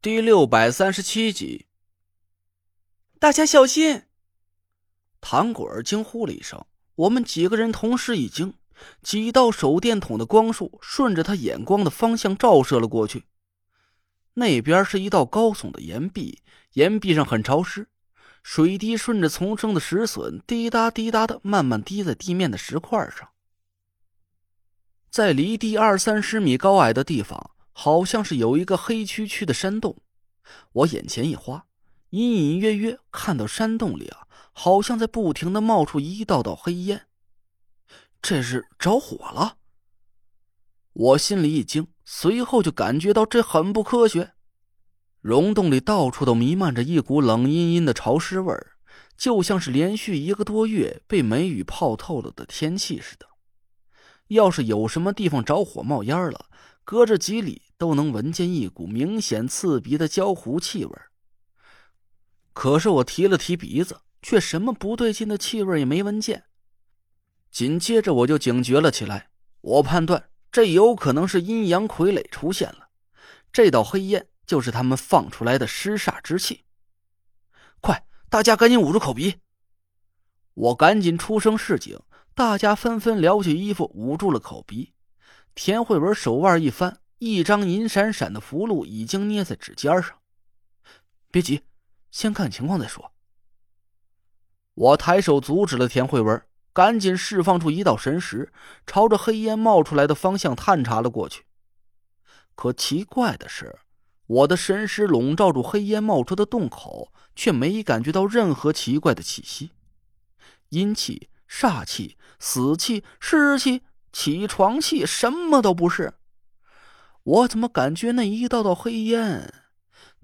第六百三十七集，大家小心！唐果儿惊呼了一声，我们几个人同时一惊，几道手电筒的光束顺着他眼光的方向照射了过去。那边是一道高耸的岩壁，岩壁上很潮湿，水滴顺着丛生的石笋滴答滴答的慢慢滴在地面的石块上。在离地二三十米高矮的地方。好像是有一个黑黢黢的山洞，我眼前一花，隐隐约约看到山洞里啊，好像在不停的冒出一道道黑烟。这是着火了。我心里一惊，随后就感觉到这很不科学。溶洞里到处都弥漫着一股冷阴阴的潮湿味儿，就像是连续一个多月被梅雨泡透了的天气似的。要是有什么地方着火冒烟了，隔着几里。都能闻见一股明显刺鼻的焦糊气味可是我提了提鼻子，却什么不对劲的气味也没闻见。紧接着我就警觉了起来，我判断这有可能是阴阳傀儡出现了，这道黑烟就是他们放出来的尸煞之气。快，大家赶紧捂住口鼻！我赶紧出声示警，大家纷纷撩起衣服捂住了口鼻。田慧文手腕一翻。一张银闪闪的符箓已经捏在指尖上，别急，先看情况再说。我抬手阻止了田慧文，赶紧释放出一道神识，朝着黑烟冒出来的方向探查了过去。可奇怪的是，我的神识笼罩住黑烟冒出的洞口，却没感觉到任何奇怪的气息，阴气、煞气、死气、湿气、起床气，什么都不是。我怎么感觉那一道道黑烟，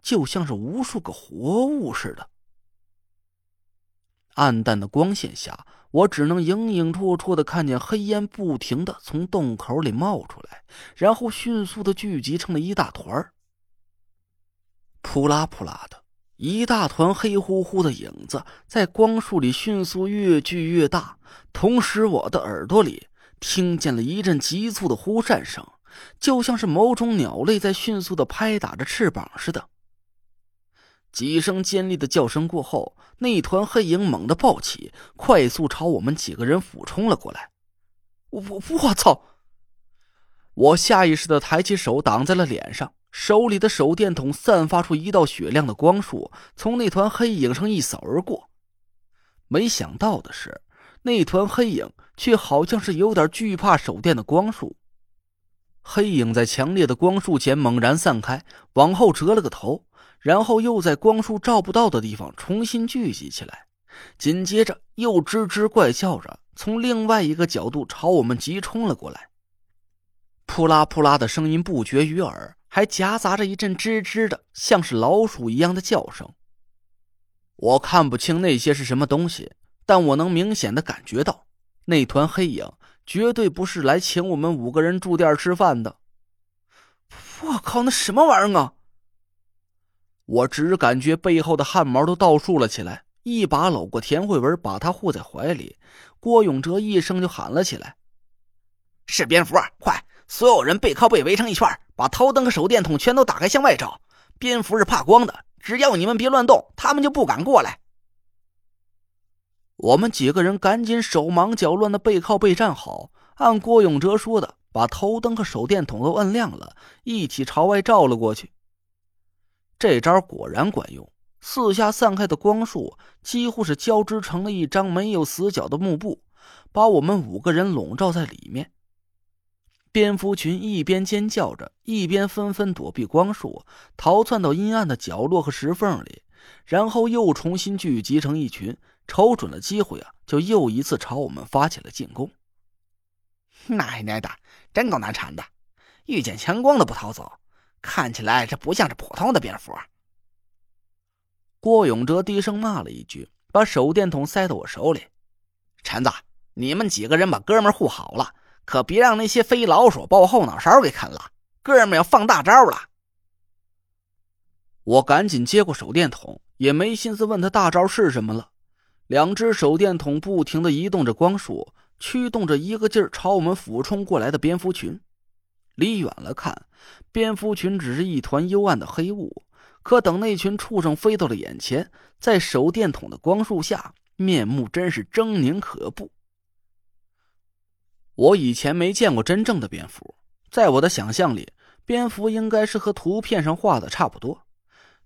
就像是无数个活物似的？暗淡的光线下，我只能影影绰绰的看见黑烟不停的从洞口里冒出来，然后迅速的聚集成了一大团扑啦扑啦的，一大团黑乎乎的影子在光束里迅速越聚越大，同时我的耳朵里听见了一阵急促的呼扇声。就像是某种鸟类在迅速的拍打着翅膀似的。几声尖利的叫声过后，那团黑影猛地暴起，快速朝我们几个人俯冲了过来。我我我操！我下意识的抬起手挡在了脸上，手里的手电筒散发出一道雪亮的光束，从那团黑影上一扫而过。没想到的是，那团黑影却好像是有点惧怕手电的光束。黑影在强烈的光束前猛然散开，往后折了个头，然后又在光束照不到的地方重新聚集起来，紧接着又吱吱怪叫着从另外一个角度朝我们急冲了过来。扑啦扑啦的声音不绝于耳，还夹杂着一阵吱吱的像是老鼠一样的叫声。我看不清那些是什么东西，但我能明显的感觉到那团黑影。绝对不是来请我们五个人住店吃饭的！我靠，那什么玩意儿啊！我只感觉背后的汗毛都倒竖了起来，一把搂过田慧文，把她护在怀里。郭永哲一声就喊了起来：“是蝙蝠！快，所有人背靠背围成一圈，把头灯和手电筒全都打开向外照。蝙蝠是怕光的，只要你们别乱动，他们就不敢过来。”我们几个人赶紧手忙脚乱的背靠背站好，按郭永哲说的，把头灯和手电筒都摁亮了，一起朝外照了过去。这招果然管用，四下散开的光束几乎是交织成了一张没有死角的幕布，把我们五个人笼罩在里面。蝙蝠群一边尖叫着，一边纷纷躲避光束，逃窜到阴暗的角落和石缝里，然后又重新聚集成一群。瞅准了机会啊，就又一次朝我们发起了进攻。奶奶的，真够难缠的！遇见强光都不逃走，看起来这不像是普通的蝙蝠。郭永哲低声骂了一句，把手电筒塞到我手里：“陈子，你们几个人把哥们护好了，可别让那些飞老鼠把我后脑勺给啃了。哥们要放大招了。”我赶紧接过手电筒，也没心思问他大招是什么了。两只手电筒不停的移动着光束，驱动着一个劲儿朝我们俯冲过来的蝙蝠群。离远了看，蝙蝠群只是一团幽暗的黑雾；可等那群畜生飞到了眼前，在手电筒的光束下，面目真是狰狞可怖。我以前没见过真正的蝙蝠，在我的想象里，蝙蝠应该是和图片上画的差不多，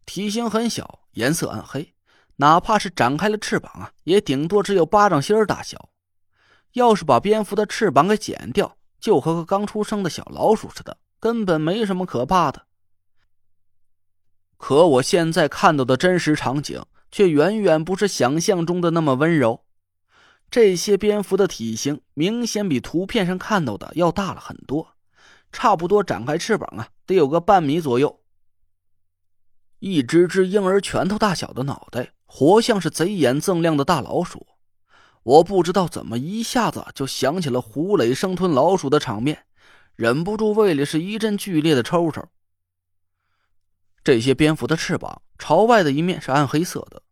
体型很小，颜色暗黑，哪怕是展开了翅膀啊，也顶多只有巴掌心儿大小。要是把蝙蝠的翅膀给剪掉，就和个刚出生的小老鼠似的，根本没什么可怕的。可我现在看到的真实场景，却远远不是想象中的那么温柔。这些蝙蝠的体型明显比图片上看到的要大了很多，差不多展开翅膀啊，得有个半米左右。一只只婴儿拳头大小的脑袋，活像是贼眼锃亮的大老鼠。我不知道怎么一下子就想起了胡磊生吞老鼠的场面，忍不住胃里是一阵剧烈的抽抽。这些蝙蝠的翅膀朝外的一面是暗黑色的，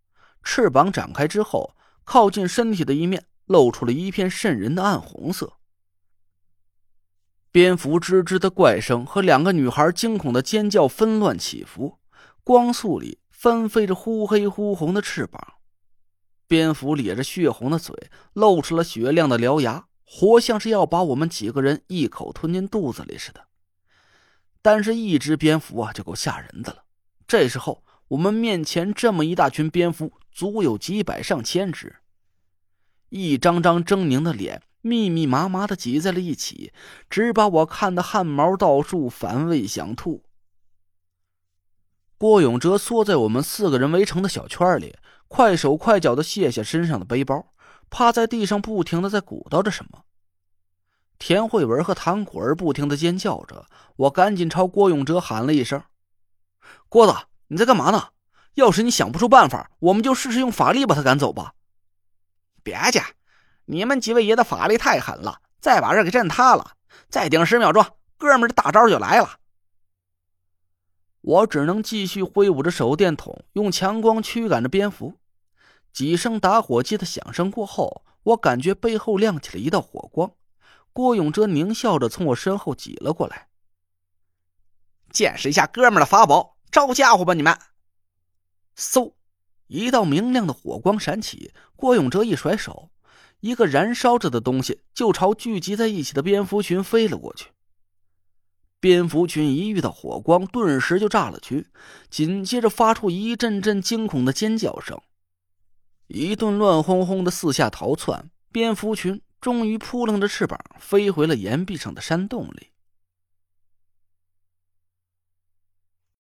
翅膀展开之后。靠近身体的一面露出了一片渗人的暗红色。蝙蝠吱吱的怪声和两个女孩惊恐的尖叫纷乱起伏，光速里翻飞着忽黑忽红的翅膀。蝙蝠咧着血红的嘴，露出了雪亮的獠牙，活像是要把我们几个人一口吞进肚子里似的。但是，一只蝙蝠啊，就够吓人的了。这时候。我们面前这么一大群蝙蝠，足有几百上千只，一张张狰狞的脸密密麻麻的挤在了一起，直把我看得汗毛倒竖，反胃想吐。郭永哲缩在我们四个人围成的小圈里，快手快脚的卸下身上的背包，趴在地上不停的在鼓捣着什么。田慧文和唐果儿不停的尖叫着，我赶紧朝郭永哲喊了一声：“郭子。”你在干嘛呢？要是你想不出办法，我们就试试用法力把他赶走吧。别介，你们几位爷的法力太狠了，再把这给震塌了，再顶十秒钟，哥们的大招就来了。我只能继续挥舞着手电筒，用强光驱赶着蝙蝠。几声打火机的响声过后，我感觉背后亮起了一道火光。郭永哲狞笑着从我身后挤了过来，见识一下哥们的法宝。招家伙吧，你们！嗖，一道明亮的火光闪起，郭永哲一甩手，一个燃烧着的东西就朝聚集在一起的蝙蝠群飞了过去。蝙蝠群一遇到火光，顿时就炸了去，紧接着发出一阵阵惊恐的尖叫声，一顿乱哄哄的四下逃窜，蝙蝠群终于扑棱着翅膀飞回了岩壁上的山洞里。